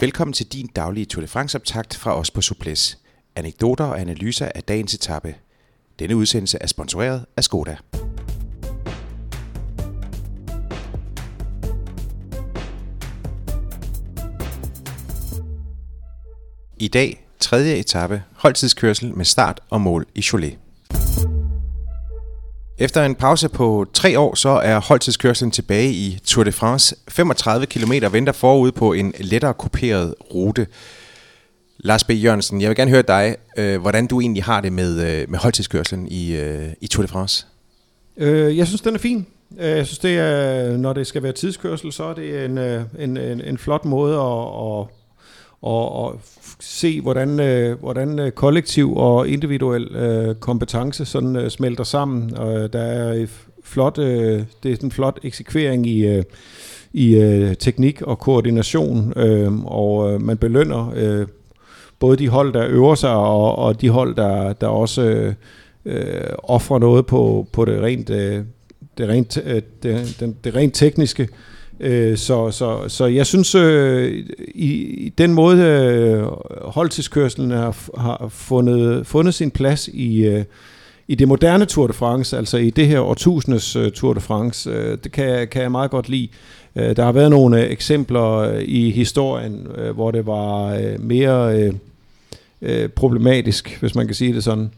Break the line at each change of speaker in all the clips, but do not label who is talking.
Velkommen til din daglige Tour de France-optakt fra os på Suples. Anekdoter og analyser af dagens etape. Denne udsendelse er sponsoreret af Skoda. I dag tredje etape, holdtidskørsel med start og mål i Cholet. Efter en pause på tre år, så er holdtidskørslen tilbage i Tour de France. 35 km venter forud på en lettere kuperet rute. Lars B. Jørgensen, jeg vil gerne høre dig, øh, hvordan du egentlig har det med, øh, med holdtidskørslen i, øh, i Tour de France.
Øh, jeg synes, den er fin. Øh, jeg synes, det er, når det skal være tidskørsel, så er det en, øh, en, en, en flot måde at, at, og, og se, hvordan, øh, hvordan øh, kollektiv og individuel øh, kompetence sådan øh, smelter sammen. Og der er flot, det er en flot eksekvering i, i teknik og koordination, øhm, og man belønner både de hold, der øver sig, og, og de hold, der, der også øh, offrer noget på, på det rent, øh, det rent, øh, det, det, det rent tekniske. Øh, Øh, så, så, så jeg synes, øh, i, i den måde øh, holdtidskørselen har, har fundet, fundet sin plads i, øh, i det moderne Tour de France, altså i det her årtusindes øh, Tour de France, øh, det kan, kan jeg meget godt lide. Øh, der har været nogle øh, eksempler øh, i historien, øh, hvor det var øh, mere øh, problematisk, hvis man kan sige det sådan.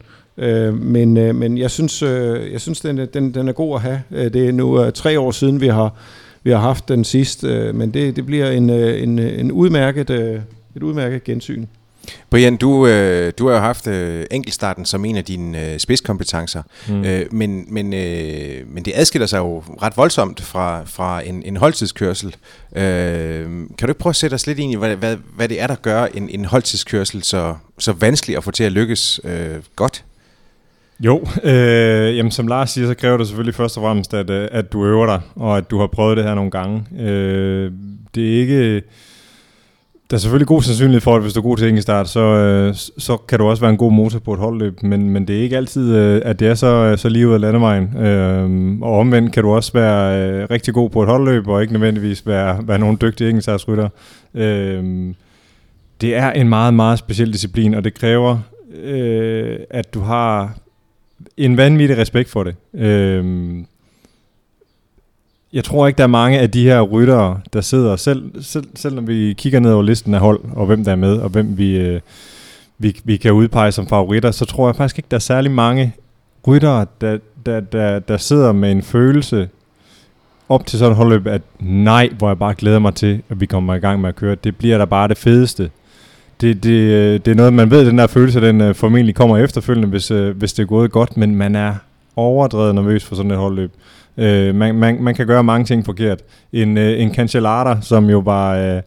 Men, men jeg synes, jeg synes den, den, den er god at have. Det er nu uh, tre år siden, vi har, vi har haft den sidste, uh, men det, det bliver en, uh, en, en udmærket, uh, et udmærket gensyn.
Brian, du, øh, du har jo haft øh, enkeltstarten som en af dine øh, spidskompetencer, mm. øh, men, men, øh, men det adskiller sig jo ret voldsomt fra, fra en, en holdtidskørsel. Øh, kan du ikke prøve at sætte os lidt ind i, hvad, hvad, hvad det er, der gør en, en holdtidskørsel så, så vanskelig at få til at lykkes øh, godt?
Jo, øh, jamen som Lars siger, så kræver det selvfølgelig først og fremmest, at, øh, at du øver dig, og at du har prøvet det her nogle gange. Øh, det er ikke der er selvfølgelig god sandsynlighed for, at hvis du er god til enkeltstart, så, øh, så kan du også være en god motor på et holdløb, men, men det er ikke altid, øh, at det er så, øh, så lige ud af landevejen. Øh, og omvendt kan du også være øh, rigtig god på et holdløb, og ikke nødvendigvis være, være nogen dygtig enkeltstartsrytter. Øh, det er en meget, meget speciel disciplin, og det kræver, øh, at du har en vanvittig respekt for det. Øhm, jeg tror ikke, der er mange af de her ryttere, der sidder, selv, selv, selv når vi kigger ned over listen af hold, og hvem der er med, og hvem vi, øh, vi, vi kan udpege som favoritter, så tror jeg faktisk ikke, der er særlig mange ryttere, der, der, der, der sidder med en følelse op til sådan et holdløb, at nej, hvor jeg bare glæder mig til, at vi kommer i gang med at køre. Det bliver da bare det fedeste. Det, det, øh, det er noget, man ved, den der følelse, den uh, formentlig kommer efterfølgende, hvis, uh, hvis det er gået godt, men man er overdrevet nervøs for sådan et holdløb. Uh, man, man, man kan gøre mange ting forkert. En, uh, en Cancellata, som jo var uh,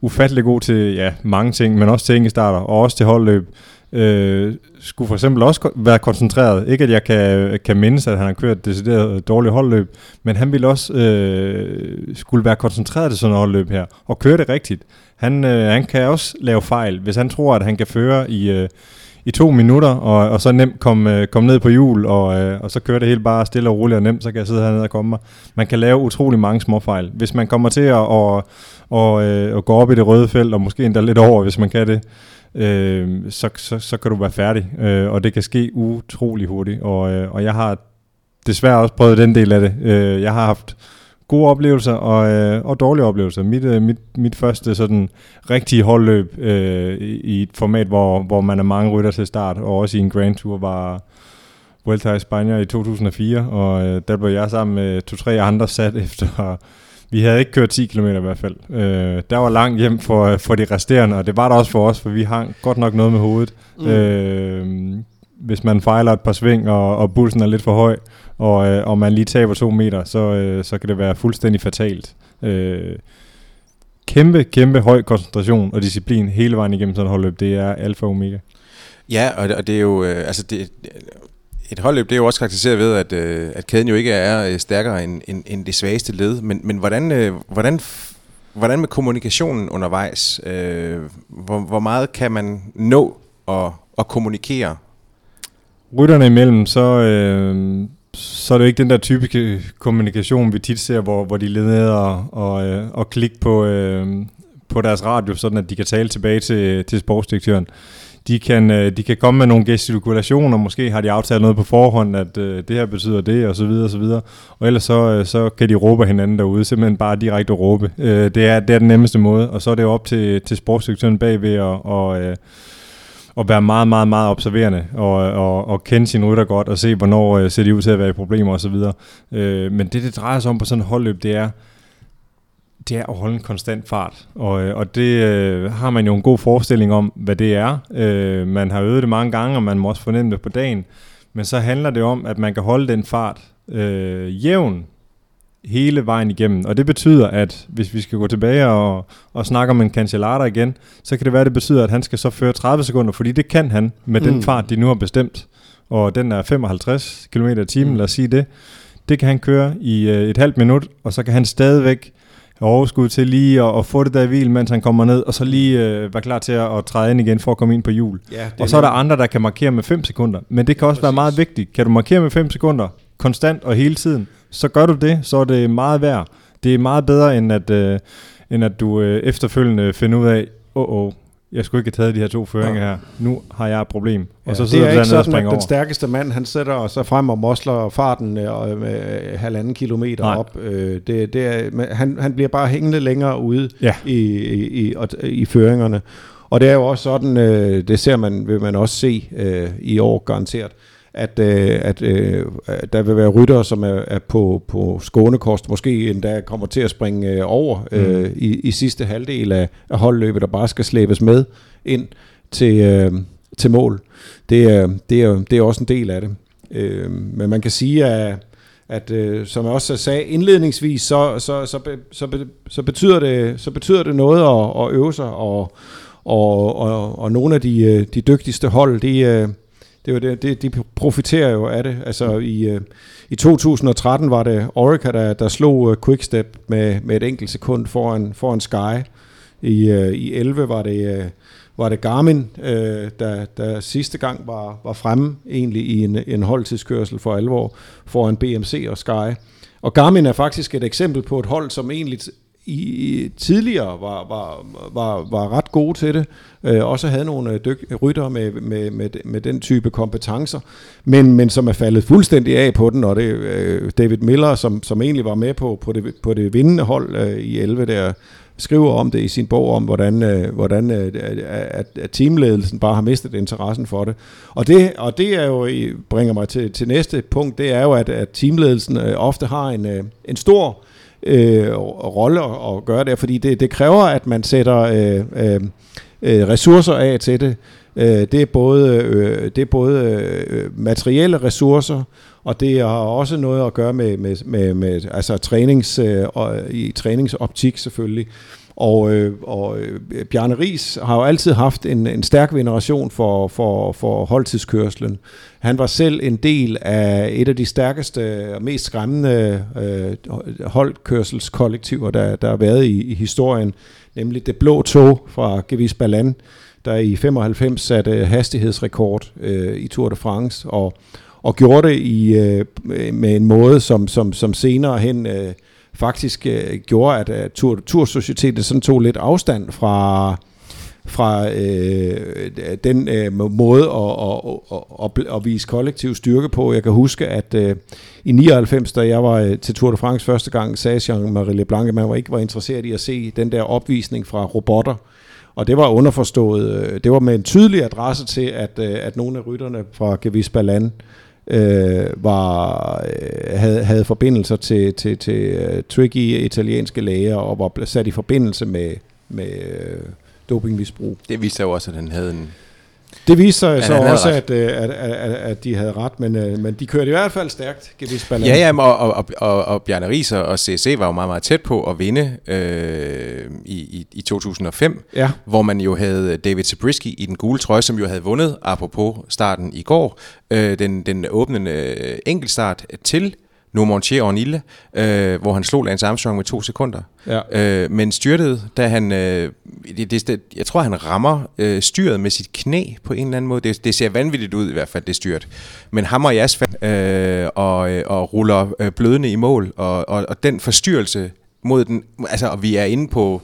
ufattelig god til ja, mange ting, men også til enkeltstarter, og også til holdløb, øh, skulle for eksempel også være koncentreret. Ikke at jeg kan, kan mindes, at han har kørt decideret dårligt holdløb, men han ville også øh, skulle være koncentreret til sådan et holdløb her, og køre det rigtigt. Han, øh, han kan også lave fejl, hvis han tror, at han kan føre i... Øh, i to minutter, og, og så nemt komme øh, kom ned på hjul, og, øh, og så kører det helt bare stille og roligt og nemt, så kan jeg sidde hernede og komme mig. Man kan lave utrolig mange småfejl. Hvis man kommer til at og, og, øh, og gå op i det røde felt, og måske endda lidt over, hvis man kan det, øh, så, så, så kan du være færdig, øh, og det kan ske utrolig hurtigt. Og, øh, og jeg har desværre også prøvet den del af det. Øh, jeg har haft gode oplevelser og, øh, og dårlige oplevelser. Mit, øh, mit, mit første sådan rigtige holdløb øh, i et format, hvor, hvor man er mange rytter til start, og også i en Grand Tour, var Vuelta i Spanien i 2004, og øh, der blev jeg sammen med to-tre andre sat efter... Vi havde ikke kørt 10 km i hvert fald. Øh, der var langt hjem for, for de resterende, og det var der også for os, for vi hang godt nok noget med hovedet. Mm. Øh, hvis man fejler et par sving, og, og bulsen er lidt for høj, og, øh, og man lige taber to meter, så, øh, så kan det være fuldstændig fatalt. Øh, kæmpe, kæmpe høj koncentration og disciplin hele vejen igennem sådan et holdløb, det er alfa og omega.
Ja, og, og det er jo, øh, altså det, et holdløb, det er jo også karakteriseret ved, at, øh, at kæden jo ikke er øh, stærkere end, end, end det svageste led, men, men hvordan, øh, hvordan, hvordan med kommunikationen undervejs? Øh, hvor, hvor meget kan man nå at, at kommunikere?
Rytterne imellem, så, øh, så er det jo ikke den der typiske kommunikation, vi tit ser, hvor, hvor de leder og, og, øh, og klik på, øh, på deres radio, sådan at de kan tale tilbage til, til sportsdirektøren. De kan, øh, de kan komme med nogle gestikulationer, måske har de aftalt noget på forhånd, at øh, det her betyder det, og så videre, og så videre. Og ellers så, øh, så kan de råbe hinanden derude, simpelthen bare direkte råbe. Øh, det, er, det er den nemmeste måde, og så er det op til, til sportsdirektøren bagved at, og, øh, at være meget, meget, meget observerende og, og, og kende sine rytter godt og se, hvornår øh, ser de ud til at være i problemer og så videre. Øh, men det, det drejer sig om på sådan et holdløb, det er, det er at holde en konstant fart. Og, øh, og det øh, har man jo en god forestilling om, hvad det er. Øh, man har øvet det mange gange, og man må også fornemme det på dagen. Men så handler det om, at man kan holde den fart øh, jævn hele vejen igennem. Og det betyder, at hvis vi skal gå tilbage og, og snakke om en Cancellara igen, så kan det være, at det betyder, at han skal så føre 30 sekunder, fordi det kan han med mm. den fart, de nu har bestemt. Og den er 55 km i timen, mm. lad os sige det. Det kan han køre i øh, et halvt minut, og så kan han stadigvæk overskud til lige at, at få det der i hvil, mens han kommer ned, og så lige øh, være klar til at, at træde ind igen for at komme ind på hjul. Ja, og så er der andre, der kan markere med 5 sekunder. Men det kan også Præcis. være meget vigtigt. Kan du markere med 5 sekunder, konstant og hele tiden, så gør du det, så er det meget værd. Det er meget bedre, end at, øh, end at du øh, efterfølgende finder ud af, åh, oh, oh, jeg skulle ikke have taget de her to føringer ja. her. Nu har jeg et problem.
Ja, og så sidder det er ikke sådan, at over. den stærkeste mand, han sætter sig frem og mosler farten øh, med halvanden kilometer Nej. op. Øh, det, det er, han, han bliver bare hængende længere ude ja. i, i, i, i føringerne. Og det er jo også sådan, øh, det ser man, vil man også se øh, i år garanteret, at, øh, at øh, der vil være ryttere, som er, er på, på skånekost, måske endda kommer til at springe øh, over øh, mm. i, i sidste halvdel af, af holdløbet, der bare skal slæbes med ind til, øh, til mål. Det er, det, er, det er også en del af det. Øh, men man kan sige, at at øh, som jeg også sagde indledningsvis, så, så, så, så, så, betyder, det, så betyder det noget at, at øve sig, og, og, og, og nogle af de, øh, de dygtigste hold, de, øh, det var det, det, de profiterer jo af det. Altså i, uh, i 2013 var det Orica, der, der slog uh, Quickstep med, med et enkelt sekund foran, foran Sky. I, uh, i 11 var det, uh, var det Garmin, uh, der, der sidste gang var, var fremme egentlig i en, en holdtidskørsel for alvor foran BMC og Sky. Og Garmin er faktisk et eksempel på et hold, som egentlig i, tidligere var, var, var, var ret gode til det. Øh, også havde nogle øh, dyk, rytter med, med, med, med den type kompetencer, men, men som er faldet fuldstændig af på den, og det øh, David Miller, som, som egentlig var med på, på, det, på det vindende hold øh, i 11 der, skriver om det i sin bog om, hvordan, øh, hvordan øh, at, at teamledelsen bare har mistet interessen for det. Og det, og det er jo, bringer mig til, til næste punkt, det er jo, at, at teamledelsen øh, ofte har en, øh, en stor øh, Øh, rolle at, at gøre der, fordi det, det kræver, at man sætter øh, øh, øh, ressourcer af til det. Øh, det er både, øh, det er både øh, materielle ressourcer, og det har også noget at gøre med, med, med, med altså trænings, øh, i træningsoptik selvfølgelig. Og, øh, og øh, Bjarne Ries har jo altid haft en, en stærk veneration for, for, for holdtidskørslen. Han var selv en del af et af de stærkeste og mest skræmmende øh, holdkørselskollektiver, der, der har været i, i historien, nemlig det blå tog fra Gevis Balland, der i 95 satte hastighedsrekord øh, i Tour de France, og, og gjorde det i, øh, med en måde, som, som, som senere hen... Øh, faktisk øh, gjorde, at uh, Tour, Tour sådan tog lidt afstand fra fra øh, den øh, måde at, at, at, at vise kollektiv styrke på. Jeg kan huske, at øh, i 99, da jeg var øh, til Tour de France første gang, sagde Jean-Marie Leblanc, at man var ikke var interesseret i at se den der opvisning fra robotter. Og det var underforstået. Øh, det var med en tydelig adresse til, at, øh, at nogle af rytterne fra Gevis Balland øh, var, øh, havde, havde forbindelser til, til, til uh, tricky italienske læger og var sat i forbindelse med, med øh, dopingmisbrug.
Det viste jo også, at han havde en
det viste sig så også, at, øh, at, at, at de havde ret, men, øh, men de kørte i hvert fald stærkt,
Gewiss Ja, ja, og, og, og, og Bjarne Ries og CSC var jo meget, meget tæt på at vinde øh, i, i, i 2005, ja. hvor man jo havde David Zabriskie i den gule trøje, som jo havde vundet, apropos starten i går, øh, den, den åbnende enkeltstart til Nomontier og Nille, øh, hvor han slog Lance Armstrong med to sekunder. Ja. Øh, men styrtede, da han, øh, det, det, jeg tror han rammer øh, styret med sit knæ på en eller anden måde. Det, det ser vanvittigt ud i hvert fald, det styrt. Men hammer i asfalt øh, og, øh, og ruller øh, blødende i mål, og, og, og den forstyrrelse mod den, altså og vi er inde på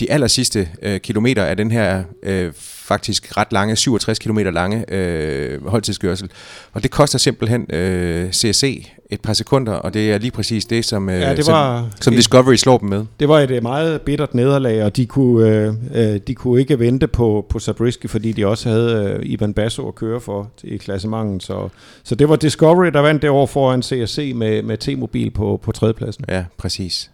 de aller sidste øh, kilometer af den her øh, faktisk ret lange, 67 km lange øh, holdtidskørsel. Og det koster simpelthen øh, CSC et par sekunder, og det er lige præcis det, som, øh, ja, det var som, som Discovery slår dem med.
Det var et øh, meget bittert nederlag, og de kunne, øh, øh, de kunne ikke vente på, på Zabriskie, fordi de også havde øh, Ivan Basso at køre for i klassementet. Så, så det var Discovery, der vandt det over foran CSC med, med T-mobil på, på tredjepladsen.
Ja, præcis.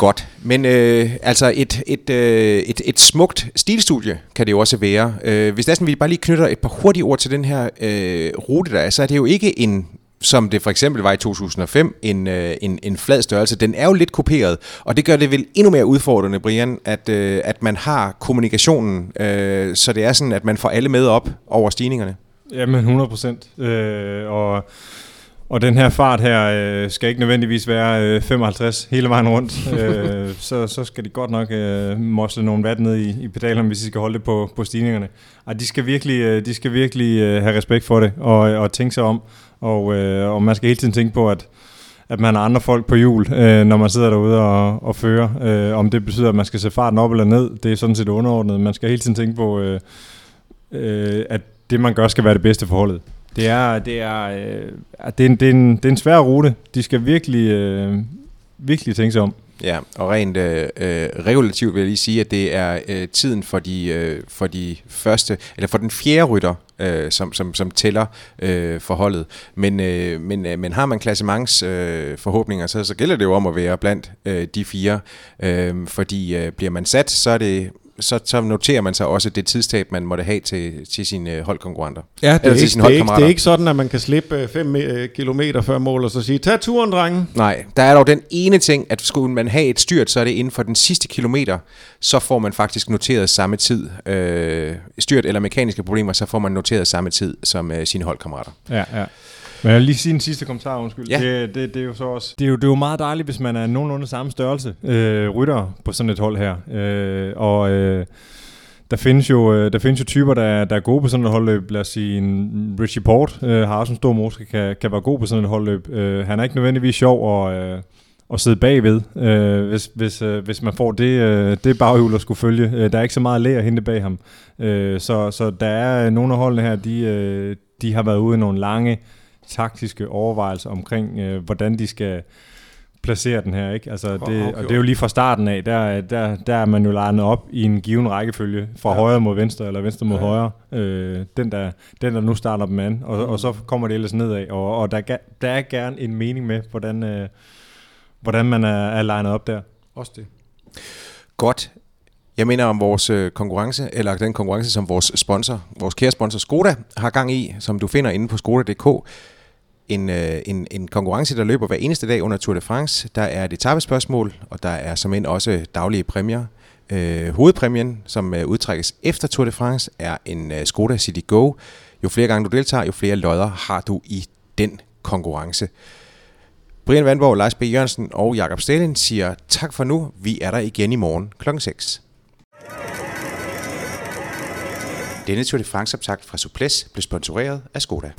Godt, men øh, altså et, et, øh, et, et smukt stilstudie kan det jo også være. Øh, hvis næsten vi bare lige knytter et par hurtige ord til den her øh, rute, der er, så er det jo ikke en som det for eksempel var i 2005, en, øh, en, en flad størrelse. Den er jo lidt kopieret, og det gør det vel endnu mere udfordrende, Brian, at, øh, at man har kommunikationen, øh, så det er sådan, at man får alle med op over stigningerne.
Jamen 100 procent. Øh, og og den her fart her øh, skal ikke nødvendigvis være øh, 55 hele vejen rundt. øh, så, så skal de godt nok øh, mosle nogle vand ned i, i pedalerne, hvis de skal holde det på, på stigningerne. Ej, de skal virkelig, øh, de skal virkelig øh, have respekt for det og, og tænke sig om. Og, øh, og man skal hele tiden tænke på, at at man har andre folk på hjul, øh, når man sidder derude og, og fører. Øh, om det betyder, at man skal se farten op eller ned, det er sådan set underordnet. Man skal hele tiden tænke på, øh, øh, at det man gør skal være det bedste for holdet. Det er, det er, øh, det er, en, det er, en, det er en svær rute. De skal virkelig, øh, virkelig tænke sig om.
Ja, og rent øh, øh, regulativt vil jeg lige sige, at det er øh, tiden for de, øh, for de første, eller for den fjerde rytter, øh, som, som, som tæller øh, forholdet. Men, øh, men, øh, men har man klassemangs øh, forhåbninger, så, så gælder det jo om at være blandt øh, de fire. Øh, fordi øh, bliver man sat, så er det så, så noterer man sig også det tidstab, man måtte have til, til sine øh, holdkonkurrenter.
Ja, det er, ikke, det, er ikke, det er ikke sådan, at man kan slippe 5 øh, km før mål og så sige, tag turen, drenge.
Nej, der er dog den ene ting, at skulle man have et styrt, så er det inden for den sidste kilometer, så får man faktisk noteret samme tid. Øh, styrt eller mekaniske problemer, så får man noteret samme tid som øh, sine holdkammerater.
Ja, ja. Men jeg vil lige sige en sidste kommentar, undskyld.
Ja.
Det, det, det, er jo så også... Det er jo, det er jo meget dejligt, hvis man er nogenlunde samme størrelse øh, rytter på sådan et hold her. Øh, og øh, der findes jo, øh, der findes jo typer, der, der er gode på sådan et holdløb. Lad os sige, en Richie Port øh, har også en stor motor, kan, kan være god på sådan et holdløb. Øh, han er ikke nødvendigvis sjov at, øh, at sidde bagved, øh, hvis, hvis, øh, hvis man får det, øh, det baghjul at skulle følge. Øh, der er ikke så meget lære at hente bag ham. Øh, så, så der er nogle af holdene her, de, øh, de har været ude i nogle lange taktiske overvejelser omkring, øh, hvordan de skal placere den her. Ikke? Altså, det, og det er jo lige fra starten af, der, der, der er man jo legnet op i en given rækkefølge, fra ja. højre mod venstre, eller venstre mod ja. højre. Øh, den, der, den, der nu starter dem an, og, og så kommer det ellers nedad. Og, og der, der er gerne en mening med, hvordan, øh, hvordan man er, er legnet op der.
Også det.
Godt. Jeg mener om vores øh, konkurrence, eller den konkurrence, som vores sponsor, vores kære sponsor Skoda, har gang i, som du finder inde på skoda.dk. En, øh, en, en konkurrence, der løber hver eneste dag under Tour de France. Der er et etapespørgsmål, og der er som end også daglige præmier. Øh, hovedpræmien, som øh, udtrækkes efter Tour de France, er en øh, Skoda City Go. Jo flere gange du deltager, jo flere lodder har du i den konkurrence. Brian Vandborg, Lars B. Jørgensen og Jakob Stalin siger tak for nu. Vi er der igen i morgen kl. 6. Denne Tour de France-optakt fra Suples blev sponsoreret af Skoda.